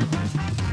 Thank you.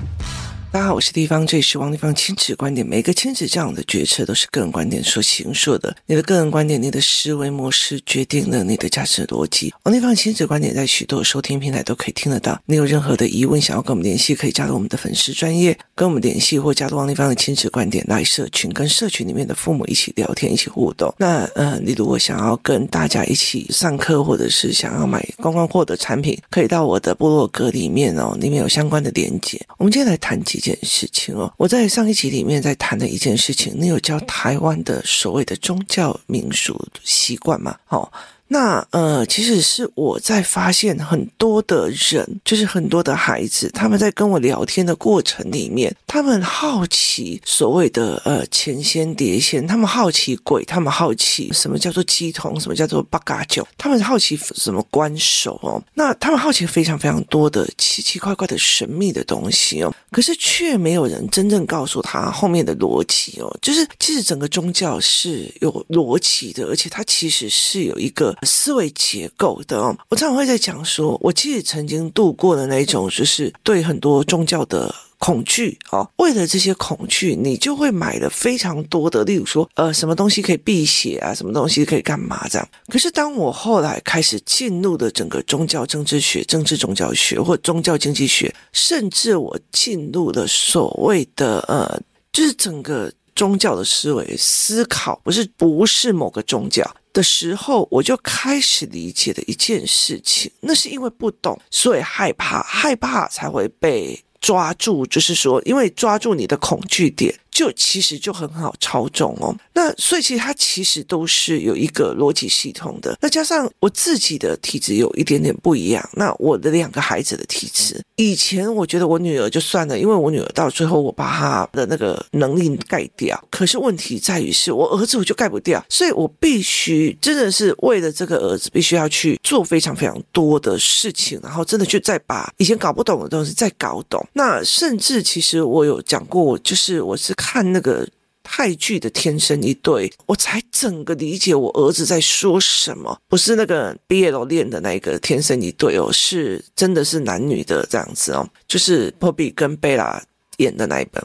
大家好，我是地方，这里是王地方亲子观点。每个亲子这样的决策都是个人观点所形塑的。你的个人观点，你的思维模式决定了你的价值逻辑。王地方亲子观点在许多收听平台都可以听得到。你有任何的疑问，想要跟我们联系，可以加入我们的粉丝专业，跟我们联系，或加入王地方的亲子观点来社群，跟社群里面的父母一起聊天，一起互动。那呃，你如果想要跟大家一起上课，或者是想要买观光货的产品，可以到我的部落格里面哦，里面有相关的连接。我们今天来谈几。件事情哦，我在上一集里面在谈的一件事情，你有教台湾的所谓的宗教民俗习惯吗？哦。那呃，其实是我在发现很多的人，就是很多的孩子，他们在跟我聊天的过程里面，他们好奇所谓的呃前仙碟仙，他们好奇鬼，他们好奇什么叫做乩童，什么叫做八嘎九，他们好奇什么关守哦，那他们好奇非常非常多的奇奇怪怪的神秘的东西哦，可是却没有人真正告诉他后面的逻辑哦，就是其实整个宗教是有逻辑的，而且它其实是有一个。思维结构的，我常常会在讲说，我其实曾经度过的那种，就是对很多宗教的恐惧哦。为了这些恐惧，你就会买了非常多的，例如说，呃，什么东西可以辟邪啊，什么东西可以干嘛这样。可是当我后来开始进入的整个宗教政治学、政治宗教学或宗教经济学，甚至我进入了所谓的呃，就是整个宗教的思维思考，不是不是某个宗教。的时候，我就开始理解了一件事情，那是因为不懂，所以害怕，害怕才会被抓住。就是说，因为抓住你的恐惧点，就其实就很好操纵哦。那所以其实它其实都是有一个逻辑系统的。那加上我自己的体质有一点点不一样，那我的两个孩子的体质，以前我觉得我女儿就算了，因为我女儿到最后我把她的那个能力盖掉。可是问题在于是我儿子我就盖不掉，所以我必须真的是为了这个儿子，必须要去做非常非常多的事情，然后真的去再把以前搞不懂的东西再搞懂。那甚至其实我有讲过，就是我是。看那个泰剧的《天生一对》，我才整个理解我儿子在说什么。不是那个 BL 恋的那个《天生一对》哦，是真的是男女的这样子哦，就是 Poppy 跟贝拉演的那一本。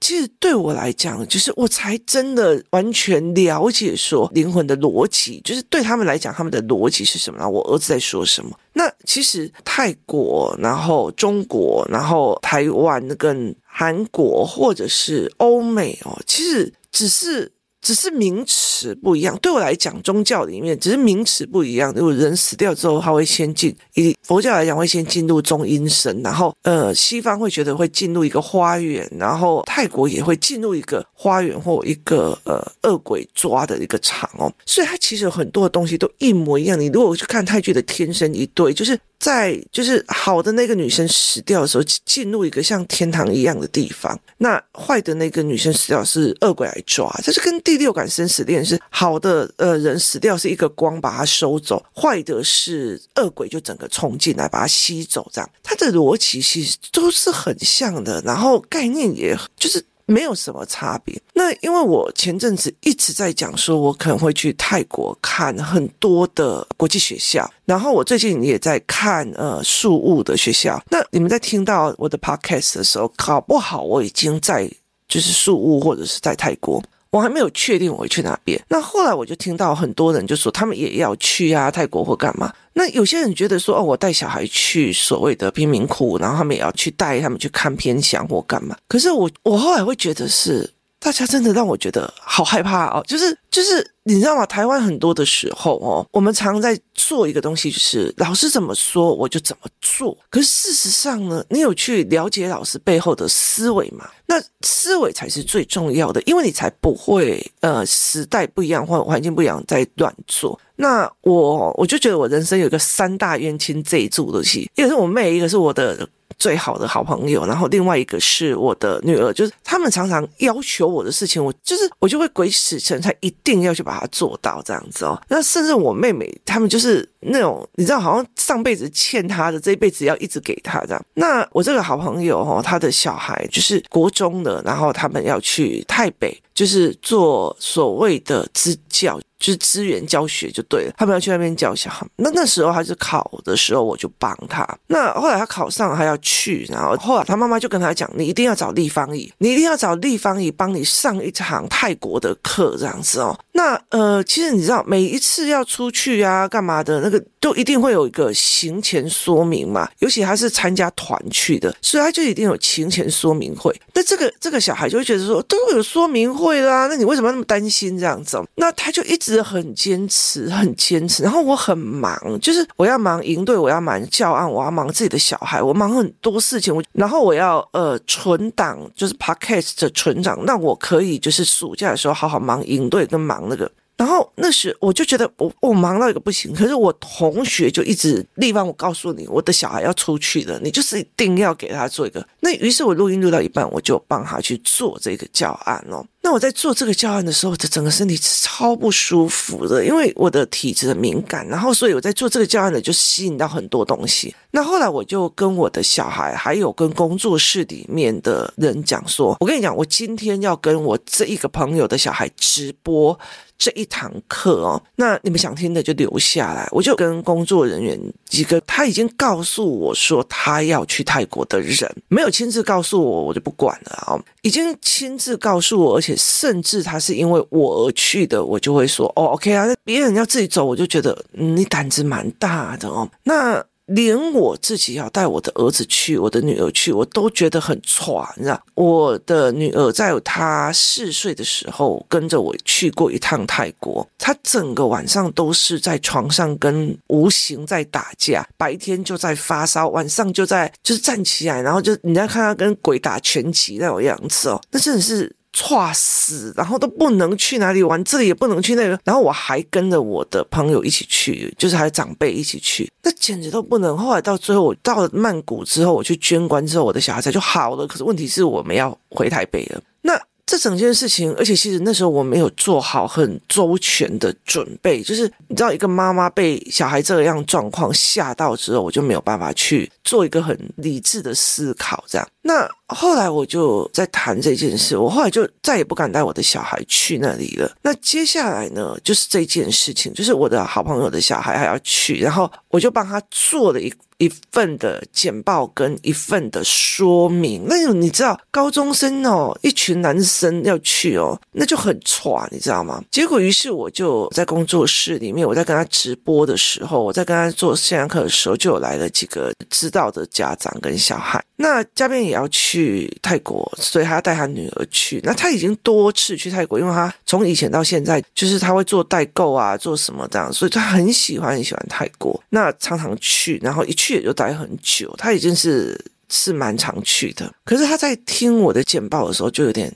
其实对我来讲，就是我才真的完全了解说灵魂的逻辑，就是对他们来讲，他们的逻辑是什么？然后我儿子在说什么？那其实泰国，然后中国，然后台湾跟韩国或者是欧美哦，其实只是。只是名词不一样，对我来讲，宗教里面只是名词不一样。如果人死掉之后，他会先进，以佛教来讲，会先进入中阴身，然后呃，西方会觉得会进入一个花园，然后泰国也会进入一个花园或一个呃恶鬼抓的一个场哦。所以它其实有很多的东西都一模一样。你如果去看泰剧的《天生一对》，就是。在就是好的那个女生死掉的时候，进入一个像天堂一样的地方。那坏的那个女生死掉是恶鬼来抓，这是跟第六感生死恋是好的呃人死掉是一个光把它收走，坏的是恶鬼就整个冲进来把它吸走，这样它的逻辑其实都是很像的，然后概念也就是。没有什么差别。那因为我前阵子一直在讲说，我可能会去泰国看很多的国际学校，然后我最近也在看呃素物的学校。那你们在听到我的 podcast 的时候，搞不好我已经在就是素物或者是在泰国。我还没有确定我会去哪边。那后来我就听到很多人就说他们也要去啊，泰国或干嘛。那有些人觉得说哦，我带小孩去所谓的贫民窟，然后他们也要去带他们去看偏乡或干嘛。可是我我后来会觉得是。大家真的让我觉得好害怕哦，就是就是你知道吗？台湾很多的时候哦，我们常在做一个东西，就是老师怎么说我就怎么做。可是事实上呢，你有去了解老师背后的思维吗？那思维才是最重要的，因为你才不会呃时代不一样或环境不一样再乱做。那我我就觉得我人生有一个三大冤亲债主的戏，一个是我妹，一个是我的。最好的好朋友，然后另外一个是我的女儿，就是他们常常要求我的事情，我就是我就会鬼使神差，一定要去把它做到这样子哦。那甚至我妹妹他们就是那种，你知道，好像上辈子欠他的，这一辈子要一直给他这样。那我这个好朋友哦，他的小孩就是国中的，然后他们要去台北，就是做所谓的支教。就是资源教学就对了，他们要去那边教小孩。那那时候他是考的时候，我就帮他。那后来他考上，还要去，然后后来他妈妈就跟他讲：“你一定要找立方姨，你一定要找立方姨帮你上一堂泰国的课，这样子哦。”那呃，其实你知道，每一次要出去啊，干嘛的那个，都一定会有一个行前说明嘛。尤其他是参加团去的，所以他就一定有行前说明会。那这个这个小孩就会觉得说，都有说明会啦，那你为什么那么担心这样子？那他就一直很坚持，很坚持。然后我很忙，就是我要忙营队，我要忙教案，我要忙自己的小孩，我忙很多事情。我然后我要呃存档，就是 podcast 的存档，那我可以就是暑假的时候好好忙营队跟忙那个。然后那时我就觉得我我忙到一个不行，可是我同学就一直力帮我告诉你，我的小孩要出去了，你就是一定要给他做一个。那于是我录音录到一半，我就帮他去做这个教案哦。那我在做这个教案的时候，我的整个身体超不舒服的，因为我的体质很敏感，然后所以我在做这个教案呢，就吸引到很多东西。那后来我就跟我的小孩，还有跟工作室里面的人讲说，我跟你讲，我今天要跟我这一个朋友的小孩直播。这一堂课哦，那你们想听的就留下来。我就跟工作人员几个，他已经告诉我说他要去泰国的人，没有亲自告诉我，我就不管了哦。已经亲自告诉我，而且甚至他是因为我而去的，我就会说哦，OK 啊。那别人要自己走，我就觉得你胆子蛮大的哦。那。连我自己要带我的儿子去，我的女儿去，我都觉得很喘，你知道？我的女儿在她四岁的时候跟着我去过一趟泰国，她整个晚上都是在床上跟无形在打架，白天就在发烧，晚上就在就是站起来，然后就你在看她跟鬼打拳击那种样子哦，那真的是。猝死，然后都不能去哪里玩，这里也不能去那个，然后我还跟着我的朋友一起去，就是还有长辈一起去，那简直都不能。后来到最后，我到了曼谷之后，我去捐棺之后，我的小孩才就好了。可是问题是我们要回台北了，那。这整件事情，而且其实那时候我没有做好很周全的准备，就是你知道，一个妈妈被小孩这样状况吓到之后，我就没有办法去做一个很理智的思考，这样。那后来我就在谈这件事，我后来就再也不敢带我的小孩去那里了。那接下来呢，就是这件事情，就是我的好朋友的小孩还要去，然后我就帮他做了一。一份的简报跟一份的说明，那你知道，高中生哦，一群男生要去哦，那就很喘，你知道吗？结果于是我就在工作室里面，我在跟他直播的时候，我在跟他做线上课的时候，就有来了几个知道的家长跟小孩。那嘉宾也要去去泰国，所以他要带他女儿去。那他已经多次去泰国，因为他从以前到现在，就是他会做代购啊，做什么这样，所以他很喜欢很喜欢泰国。那常常去，然后一去。也就待很久，他已经是是蛮常去的。可是他在听我的简报的时候，就有点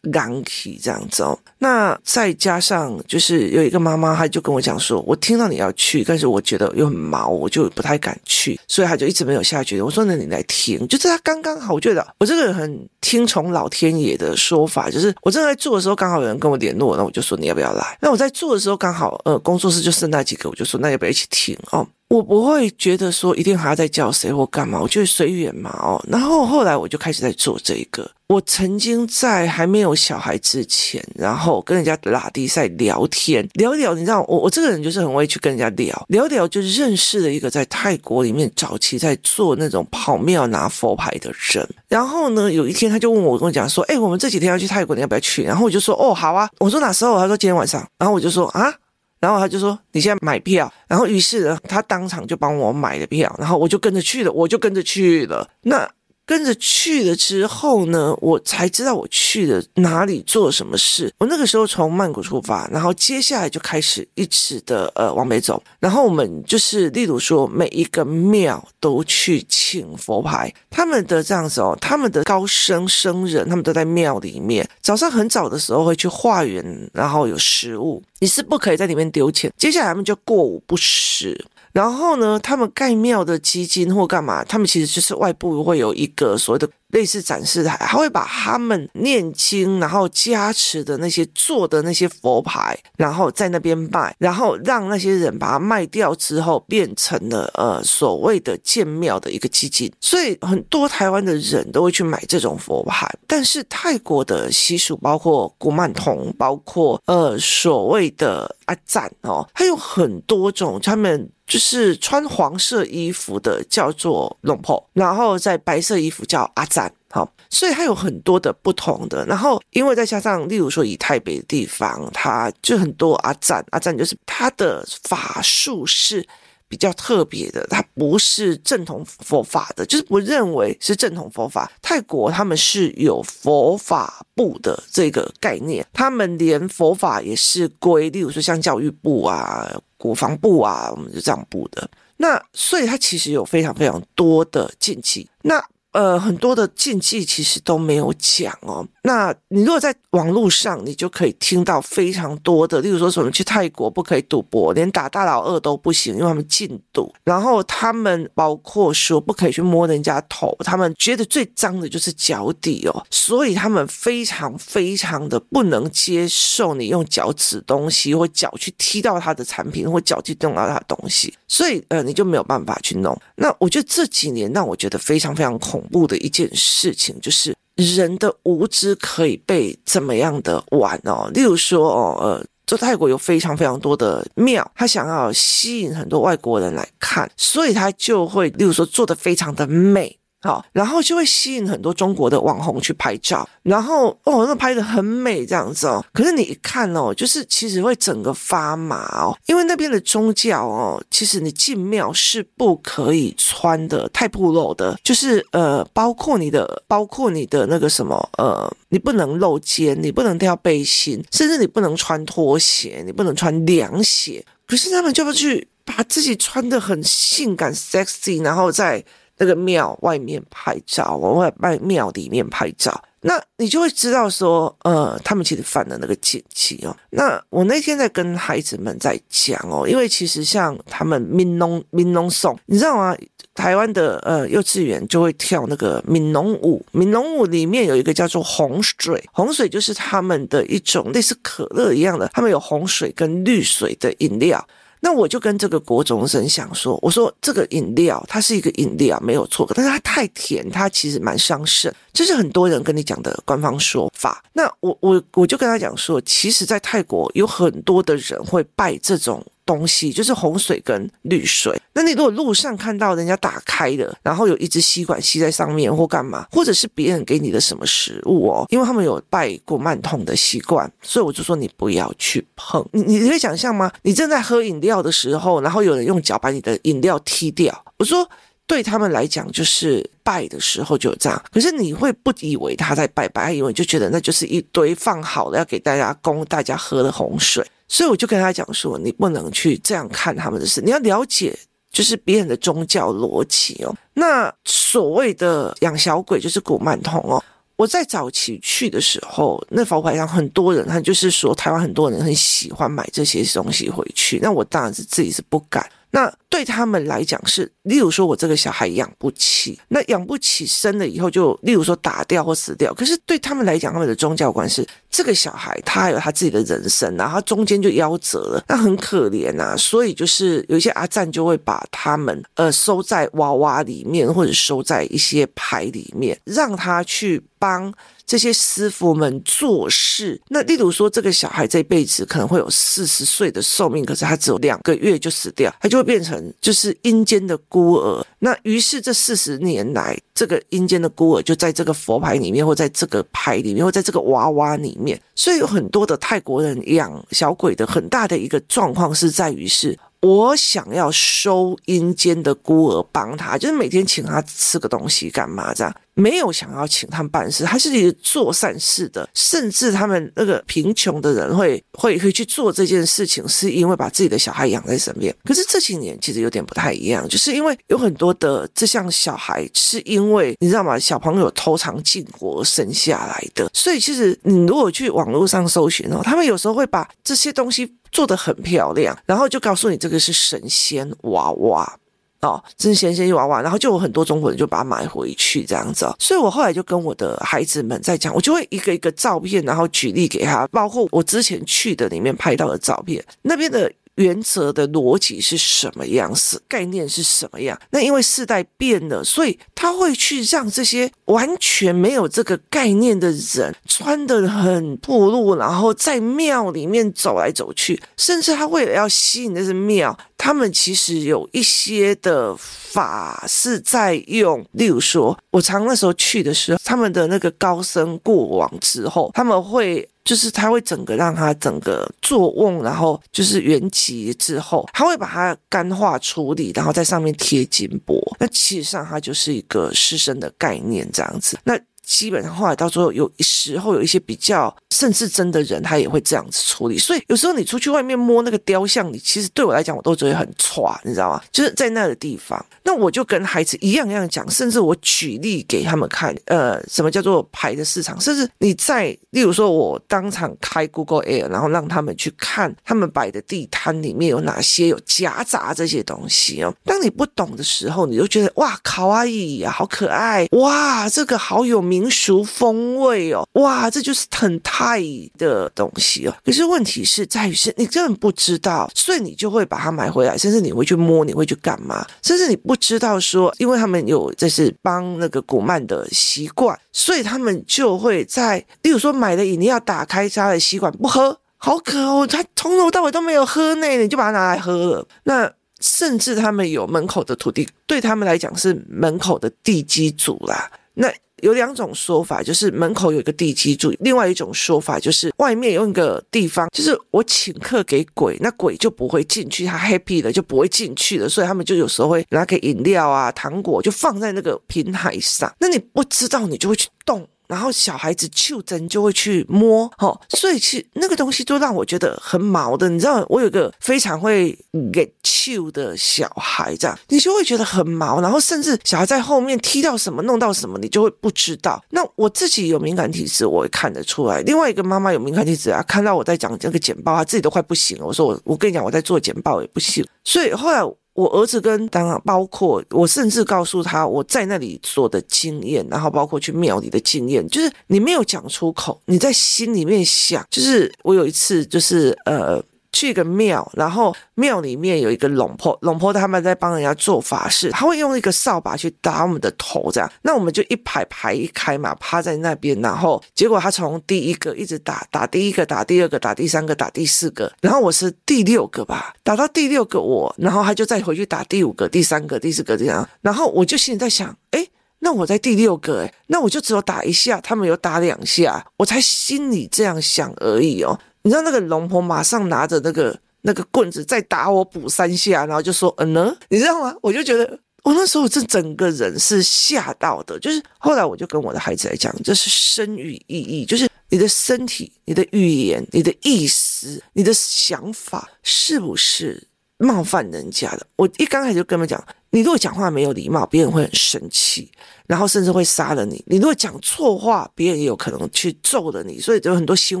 刚气这样子哦。那再加上就是有一个妈妈，她就跟我讲说：“我听到你要去，但是我觉得又很毛，我就不太敢去，所以她就一直没有下决定。”我说：“那你来听，就是她刚刚好。我觉得我这个人很听从老天爷的说法，就是我正在做的时候，刚好有人跟我联络，那我就说你要不要来？那我在做的时候，刚好呃工作室就剩那几个，我就说那要不要一起听哦。”我不会觉得说一定还要再叫谁或干嘛，我就随缘嘛哦。然后后来我就开始在做这一个。我曾经在还没有小孩之前，然后我跟人家拉低赛聊天聊一聊，你知道我我这个人就是很会去跟人家聊聊聊，就认识了一个在泰国里面早期在做那种跑庙拿佛牌的人。然后呢，有一天他就问我，跟我讲说：“哎，我们这几天要去泰国，你要不要去？”然后我就说：“哦，好啊。”我说：“哪时候？”他说：“今天晚上。”然后我就说：“啊。”然后他就说：“你现在买票。”然后于是呢，他当场就帮我买了票，然后我就跟着去了，我就跟着去了。那。跟着去了之后呢，我才知道我去了哪里做什么事。我那个时候从曼谷出发，然后接下来就开始一直的呃往北走。然后我们就是例如说每一个庙都去请佛牌，他们的这样子哦，他们的高僧僧人他们都在庙里面。早上很早的时候会去化缘，然后有食物，你是不可以在里面丢钱。接下来他们就过午不食。然后呢，他们盖庙的基金或干嘛，他们其实就是外部会有一个所谓的。类似展示台，他会把他们念经，然后加持的那些做的那些佛牌，然后在那边卖，然后让那些人把它卖掉之后，变成了呃所谓的建庙的一个基金。所以很多台湾的人都会去买这种佛牌。但是泰国的习俗，包括古曼童，包括呃所谓的阿赞哦，还有很多种他们。就是穿黄色衣服的叫做龙婆，然后在白色衣服叫阿赞好，所以它有很多的不同的。然后因为再加上，例如说以台北的地方，它就很多阿赞，阿赞就是他的法术是比较特别的，它不是正统佛法的，就是不认为是正统佛法。泰国他们是有佛法部的这个概念，他们连佛法也是归，例如说像教育部啊。国防部啊，我们就这样布的。那所以它其实有非常非常多的禁忌。那呃，很多的禁忌其实都没有讲哦。那你如果在网络上，你就可以听到非常多的，例如说什么去泰国不可以赌博，连打大老二都不行，因为他们禁赌。然后他们包括说不可以去摸人家头，他们觉得最脏的就是脚底哦，所以他们非常非常的不能接受你用脚趾东西或脚去踢到他的产品或脚去动到他的东西，所以呃，你就没有办法去弄。那我觉得这几年让我觉得非常非常恐怖的一件事情就是。人的无知可以被怎么样的玩哦？例如说哦，呃，就泰国有非常非常多的庙，他想要吸引很多外国人来看，所以他就会，例如说做的非常的美。好，然后就会吸引很多中国的网红去拍照，然后哦，那拍得很美这样子哦。可是你一看哦，就是其实会整个发麻哦，因为那边的宗教哦，其实你进庙是不可以穿的太暴露的，就是呃，包括你的，包括你的那个什么呃，你不能露肩，你不能掉背心，甚至你不能穿拖鞋，你不能穿凉鞋。可是他们就会去把自己穿得很性感 sexy，然后再。那个庙外面拍照，我会在庙里面拍照，那你就会知道说，呃，他们其实犯了那个禁忌哦。那我那天在跟孩子们在讲哦，因为其实像他们闽农闽农颂，你知道吗？台湾的呃幼稚园就会跳那个闽农舞，闽农舞里面有一个叫做洪水，洪水就是他们的一种类似可乐一样的，他们有洪水跟绿水的饮料。那我就跟这个国中生想说，我说这个饮料它是一个饮料没有错，但是它太甜，它其实蛮伤肾，这是很多人跟你讲的官方说法。那我我我就跟他讲说，其实，在泰国有很多的人会拜这种。东西就是红水跟绿水。那你如果路上看到人家打开的，然后有一支吸管吸在上面或干嘛，或者是别人给你的什么食物哦，因为他们有拜过慢痛的习惯，所以我就说你不要去碰。你你可以想象吗？你正在喝饮料的时候，然后有人用脚把你的饮料踢掉。我说对他们来讲，就是拜的时候就这样。可是你会不以为他在拜拜，因为就觉得那就是一堆放好了要给大家供大家喝的红水。所以我就跟他讲说，你不能去这样看他们的事，你要了解就是别人的宗教逻辑哦。那所谓的养小鬼就是古曼童哦。我在早期去的时候，那佛牌上很多人，他就是说台湾很多人很喜欢买这些东西回去。那我当然是自己是不敢。那对他们来讲是，例如说我这个小孩养不起，那养不起生了以后就，例如说打掉或死掉。可是对他们来讲，他们的宗教观是这个小孩他还有他自己的人生，然后中间就夭折了，那很可怜啊。所以就是有一些阿赞就会把他们呃收在娃娃里面，或者收在一些牌里面，让他去帮。这些师傅们做事，那例如说，这个小孩这辈子可能会有四十岁的寿命，可是他只有两个月就死掉，他就会变成就是阴间的孤儿。那于是这四十年来，这个阴间的孤儿就在这个佛牌里面，或在这个牌里面，或在这个娃娃里面。所以有很多的泰国人养小鬼的很大的一个状况是在于是。我想要收阴间的孤儿帮他，就是每天请他吃个东西干嘛这样，没有想要请他们办事，他是一个做善事的，甚至他们那个贫穷的人会会 会去做这件事情，是因为把自己的小孩养在身边。可是这几年其实有点不太一样，就是因为有很多的这项小孩是因为你知道吗？小朋友偷尝禁果生下来的，所以其实你如果去网络上搜寻哦，他们有时候会把这些东西。做的很漂亮，然后就告诉你这个是神仙娃娃。哦，真是神仙娃娃，然后就有很多中国人就把它买回去这样子哦，所以我后来就跟我的孩子们在讲，我就会一个一个照片，然后举例给他，包括我之前去的里面拍到的照片，那边的。原则的逻辑是什么样子？概念是什么样？那因为世代变了，所以他会去让这些完全没有这个概念的人穿得很暴露，然后在庙里面走来走去，甚至他为了要吸引的是庙，他们其实有一些的法是在用，例如说，我常那时候去的时候，他们的那个高僧过往之后，他们会。就是它会整个让它整个坐瓮，然后就是圆寂之后，它会把它干化处理，然后在上面贴金箔。那其实上它就是一个湿身的概念这样子。那。基本上后来到最后，有时候有一些比较甚至真的人，他也会这样子处理。所以有时候你出去外面摸那个雕像，你其实对我来讲，我都觉得很歘，你知道吗？就是在那个地方，那我就跟孩子一样一样讲，甚至我举例给他们看，呃，什么叫做牌的市场？甚至你在，例如说，我当场开 Google Air，然后让他们去看他们摆的地摊里面有哪些有夹杂这些东西哦。当你不懂的时候，你就觉得哇，卡哇伊呀，好可爱，哇，这个好有名。民俗风味哦，哇，这就是很泰的东西哦。可是问题是在于是，你根本不知道，所以你就会把它买回来，甚至你会去摸，你会去干嘛？甚至你不知道说，因为他们有这是帮那个古曼的习惯，所以他们就会在，例如说买的饮料打开他的吸管不喝，好渴哦，他从头到尾都没有喝呢，你就把它拿来喝了。那甚至他们有门口的土地，对他们来讲是门口的地基主啦。那有两种说法，就是门口有一个地基柱；另外一种说法就是外面有一个地方，就是我请客给鬼，那鬼就不会进去，他 happy 了就不会进去了，所以他们就有时候会拿给饮料啊、糖果，就放在那个平台上。那你不知道，你就会去动。然后小孩子就真就会去摸，哦，所以其实那个东西都让我觉得很毛的。你知道，我有个非常会给揪的小孩，这样你就会觉得很毛。然后甚至小孩在后面踢到什么、弄到什么，你就会不知道。那我自己有敏感体质，我会看得出来。另外一个妈妈有敏感体质啊，看到我在讲这个简报，她自己都快不行了。我说我我跟你讲，我在做简报也不行。所以后来。我儿子跟当然包括我，甚至告诉他我在那里做的经验，然后包括去庙里的经验，就是你没有讲出口，你在心里面想，就是我有一次就是呃。去一个庙，然后庙里面有一个龙婆，龙婆他们在帮人家做法事，他会用一个扫把去打我们的头，这样，那我们就一排排一开嘛，趴在那边，然后结果他从第一个一直打，打第一个，打第二个，打第三个，打第四个，然后我是第六个吧，打到第六个我，然后他就再回去打第五个、第三个、第四个这样，然后我就心里在想，诶，那我在第六个，诶，那我就只有打一下，他们有打两下，我才心里这样想而已哦。你知道那个龙婆马上拿着那个那个棍子再打我补三下，然后就说嗯呢，你知道吗？我就觉得我那时候这整个人是吓到的。就是后来我就跟我的孩子来讲，这是身语意义，就是你的身体、你的语言、你的意思、你的想法是不是冒犯人家的？我一刚开始就跟他们讲，你如果讲话没有礼貌，别人会很生气，然后甚至会杀了你。你如果讲错话，别人也有可能去揍了你。所以有很多新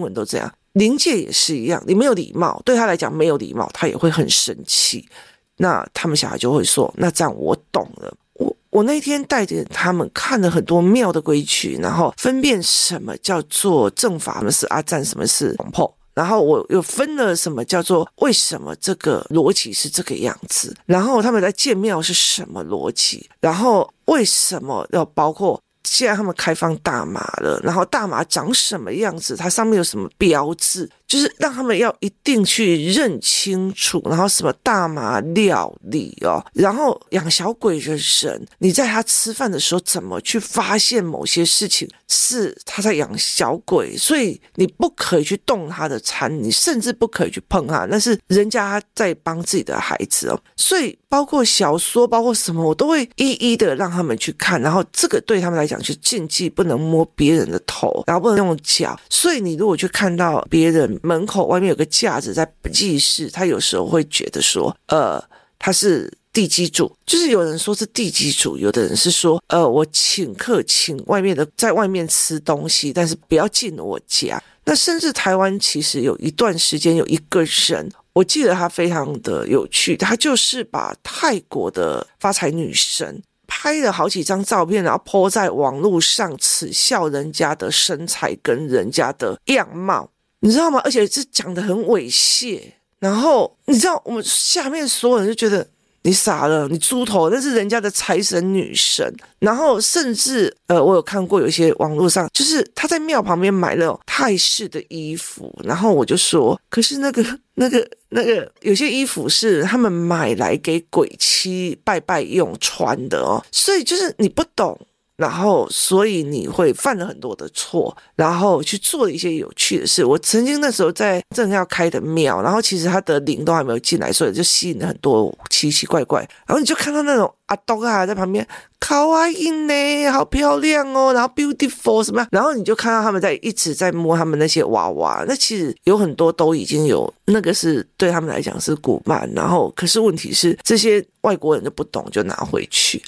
闻都这样。灵界也是一样，你没有礼貌，对他来讲没有礼貌，他也会很生气。那他们小孩就会说：“那这样我懂了。”我我那天带着他们看了很多庙的规矩，然后分辨什么叫做正法，什么是阿赞，什么是龙婆。然后我又分了什么叫做为什么这个逻辑是这个样子，然后他们在建庙是什么逻辑，然后为什么要包括。现在他们开放大麻了，然后大麻长什么样子？它上面有什么标志？就是让他们要一定去认清楚，然后什么大麻料理哦，然后养小鬼的人，你在他吃饭的时候怎么去发现某些事情是他在养小鬼？所以你不可以去动他的餐，你甚至不可以去碰他，那是人家在帮自己的孩子哦。所以包括小说，包括什么，我都会一一的让他们去看，然后这个对他们来讲是禁忌，不能摸别人的头，然后不能用脚。所以你如果去看到别人。门口外面有个架子在祭祀，他有时候会觉得说，呃，他是地基主，就是有人说是地基主，有的人是说，呃，我请客请外面的在外面吃东西，但是不要进我家。那甚至台湾其实有一段时间有一个人。我记得他非常的有趣，他就是把泰国的发财女神拍了好几张照片，然后泼在网络上，耻笑人家的身材跟人家的样貌，你知道吗？而且是讲得很猥亵，然后你知道我们下面所有人就觉得。你傻了，你猪头，那是人家的财神女神。然后甚至，呃，我有看过有一些网络上，就是他在庙旁边买了泰式的衣服，然后我就说，可是那个、那个、那个，有些衣服是他们买来给鬼妻拜拜用穿的哦，所以就是你不懂。然后，所以你会犯了很多的错，然后去做一些有趣的事。我曾经那时候在正要开的庙，然后其实他的灵都还没有进来，所以就吸引了很多奇奇怪怪。然后你就看到那种阿东啊在旁边，卡哇伊呢，好漂亮哦，然后 beautiful 什么，然后你就看到他们在一直在摸他们那些娃娃。那其实有很多都已经有那个是对他们来讲是古曼，然后可是问题是这些外国人就不懂，就拿回去。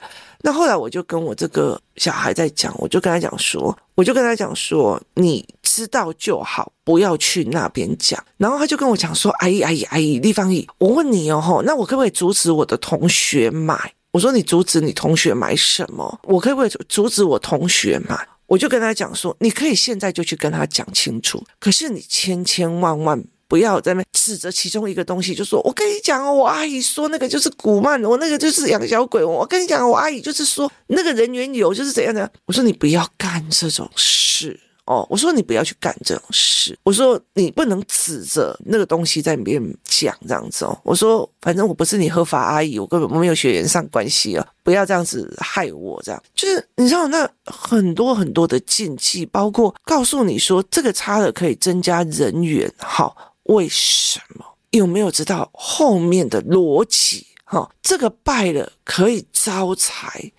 那后来我就跟我这个小孩在讲，我就跟他讲说，我就跟他讲说，你知道就好，不要去那边讲。然后他就跟我讲说，阿姨阿姨阿姨，立方姨，我问你哦，那我可不可以阻止我的同学买？我说你阻止你同学买什么？我可不可以阻止我同学买？我就跟他讲说，你可以现在就去跟他讲清楚，可是你千千万万。不要在那指责其中一个东西，就说我跟你讲哦，我阿姨说那个就是古曼，我那个就是养小鬼。我跟你讲，我阿姨就是说那个人缘有就是怎样的。我说你不要干这种事哦，我说你不要去干这种事。我说你不能指责那个东西在别人讲这样子哦。我说反正我不是你合法阿姨，我根本没有血缘上关系啊，不要这样子害我。这样就是你知道那很多很多的禁忌，包括告诉你说这个擦了可以增加人缘，好。为什么？有没有知道后面的逻辑？哈，这个拜了可以招财，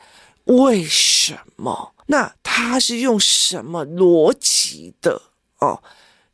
为什么？那他是用什么逻辑的？哦，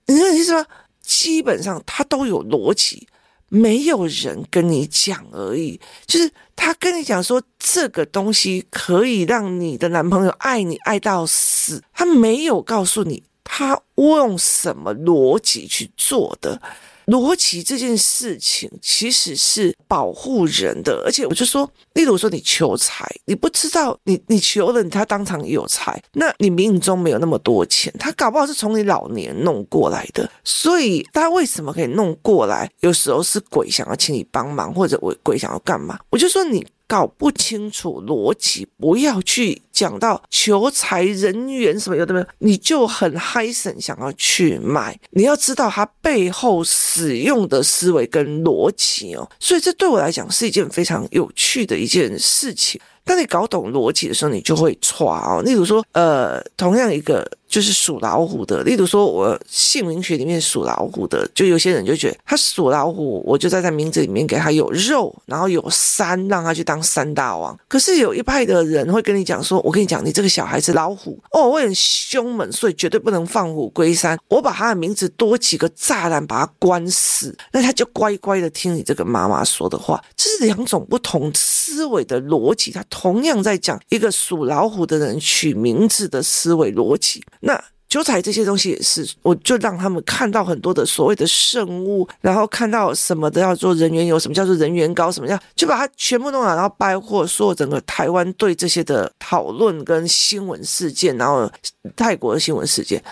你知道意思吗？基本上他都有逻辑，没有人跟你讲而已。就是他跟你讲说这个东西可以让你的男朋友爱你爱到死，他没有告诉你。他用什么逻辑去做的？逻辑这件事情其实是保护人的，而且我就说，例如说你求财，你不知道你你求了，他当场有财，那你冥中没有那么多钱，他搞不好是从你老年弄过来的。所以他为什么可以弄过来？有时候是鬼想要请你帮忙，或者我鬼想要干嘛？我就说你。搞不清楚逻辑，不要去讲到求财人缘什么有的没有，你就很嗨神想要去买。你要知道他背后使用的思维跟逻辑哦，所以这对我来讲是一件非常有趣的一件事情。当你搞懂逻辑的时候，你就会抓哦。例如说，呃，同样一个。就是属老虎的，例如说，我姓名学里面属老虎的，就有些人就觉得他属老虎，我就在他名字里面给他有肉，然后有山，让他去当山大王。可是有一派的人会跟你讲说，我跟你讲，你这个小孩子老虎哦，我很凶猛，所以绝对不能放虎归山。我把他的名字多几个栅栏把他关死，那他就乖乖的听你这个妈妈说的话。这是两种不同思维的逻辑，他同样在讲一个属老虎的人取名字的思维逻辑。那九彩这些东西也是，我就让他们看到很多的所谓的圣物，然后看到什么都要做人员有，什么叫做人员高，什么样就把它全部弄好，然后包括说整个台湾对这些的讨论跟新闻事件，然后泰国的新闻事件，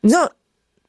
你知道。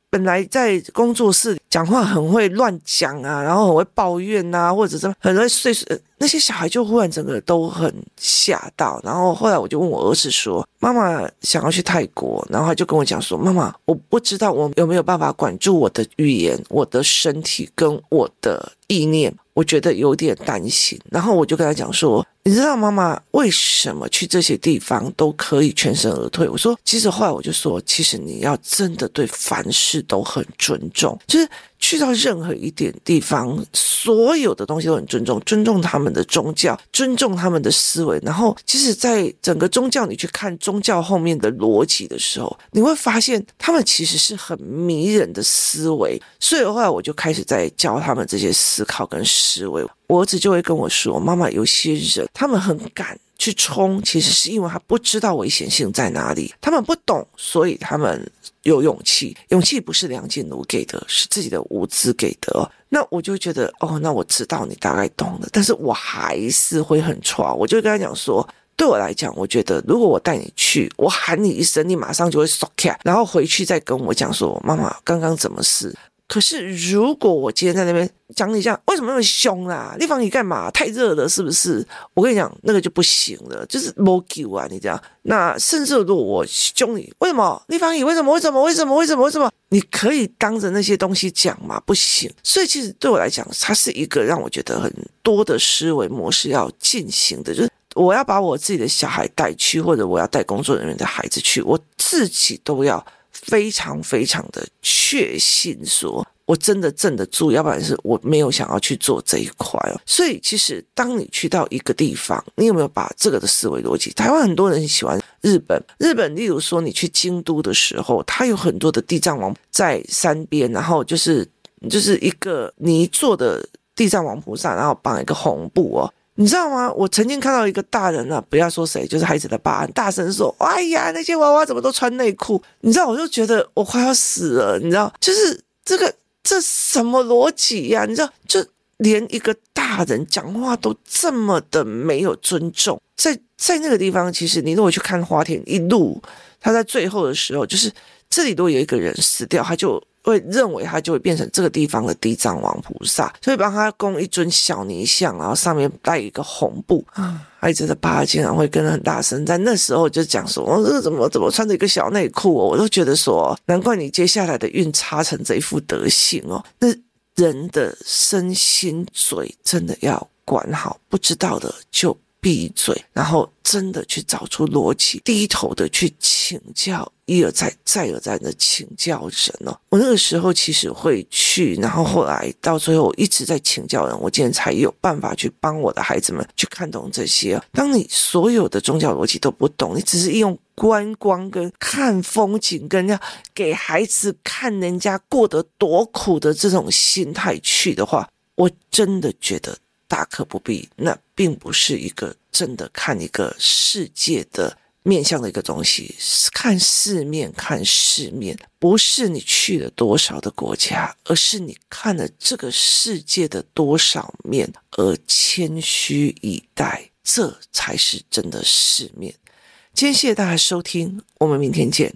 本来在工作室讲话很会乱讲啊，然后很会抱怨呐、啊，或者什么很会碎碎，那些小孩就忽然整个都很吓到。然后后来我就问我儿子说：“妈妈想要去泰国。”然后他就跟我讲说：“妈妈，我不知道我有没有办法管住我的语言、我的身体跟我的意念，我觉得有点担心。”然后我就跟他讲说。你知道妈妈为什么去这些地方都可以全身而退？我说，其实后来我就说，其实你要真的对凡事都很尊重，就是。去到任何一点地方，所有的东西都很尊重，尊重他们的宗教，尊重他们的思维。然后，其实，在整个宗教，你去看宗教后面的逻辑的时候，你会发现他们其实是很迷人的思维。所以后来我就开始在教他们这些思考跟思维。我儿子就会跟我说：“妈妈，有些人他们很敢去冲，其实是因为他不知道危险性在哪里，他们不懂，所以他们有勇气。勇气不是梁静茹给的，是自己的无知给的。那我就觉得，哦，那我知道你大概懂了，但是我还是会很挫。我就跟他讲说，对我来讲，我觉得如果我带你去，我喊你一声，你马上就会缩开，然后回去再跟我讲说，妈妈刚刚怎么事？可是，如果我今天在那边讲你这样，为什么那么凶啊？你防你干嘛？太热了，是不是？我跟你讲，那个就不行了，就是没救啊！你这样，那甚至如果我凶你，为什么？立方你为什么？为什么？为什么？为什么？为什么？你可以当着那些东西讲吗？不行。所以，其实对我来讲，它是一个让我觉得很多的思维模式要进行的，就是我要把我自己的小孩带去，或者我要带工作人员的孩子去，我自己都要。非常非常的确信，说我真的镇得住，要不然是我没有想要去做这一块哦。所以，其实当你去到一个地方，你有没有把这个的思维逻辑？台湾很多人喜欢日本，日本，例如说你去京都的时候，它有很多的地藏王在山边，然后就是就是一个泥做的地藏王菩萨，然后绑一个红布哦。你知道吗？我曾经看到一个大人啊，不要说谁，就是孩子的爸，大声说：“哎呀，那些娃娃怎么都穿内裤？”你知道，我就觉得我快要死了。你知道，就是这个这什么逻辑呀？你知道，就连一个大人讲话都这么的没有尊重。在在那个地方，其实你如果去看花田一路，他在最后的时候，就是这里如果有一个人死掉，他就。会认为他就会变成这个地方的地藏王菩萨，所以帮他供一尊小泥像，然后上面带一个红布。孩子的爸经常会跟得很大声，在那时候就讲说：“我、哦、这怎么怎么穿着一个小内裤、哦？”我都觉得说，难怪你接下来的运差成这一副德行哦。那人的身心嘴真的要管好，不知道的就。闭嘴，然后真的去找出逻辑，低头的去请教，一而再，再而三的请教人哦。我那个时候其实会去，然后后来到最后，我一直在请教人，我今天才有办法去帮我的孩子们去看懂这些。当你所有的宗教逻辑都不懂，你只是用观光跟看风景，跟要给孩子看人家过得多苦的这种心态去的话，我真的觉得。大可不必，那并不是一个真的看一个世界的面向的一个东西。看世面，看世面，不是你去了多少的国家，而是你看了这个世界的多少面而谦虚以待，这才是真的世面。今天谢谢大家收听，我们明天见。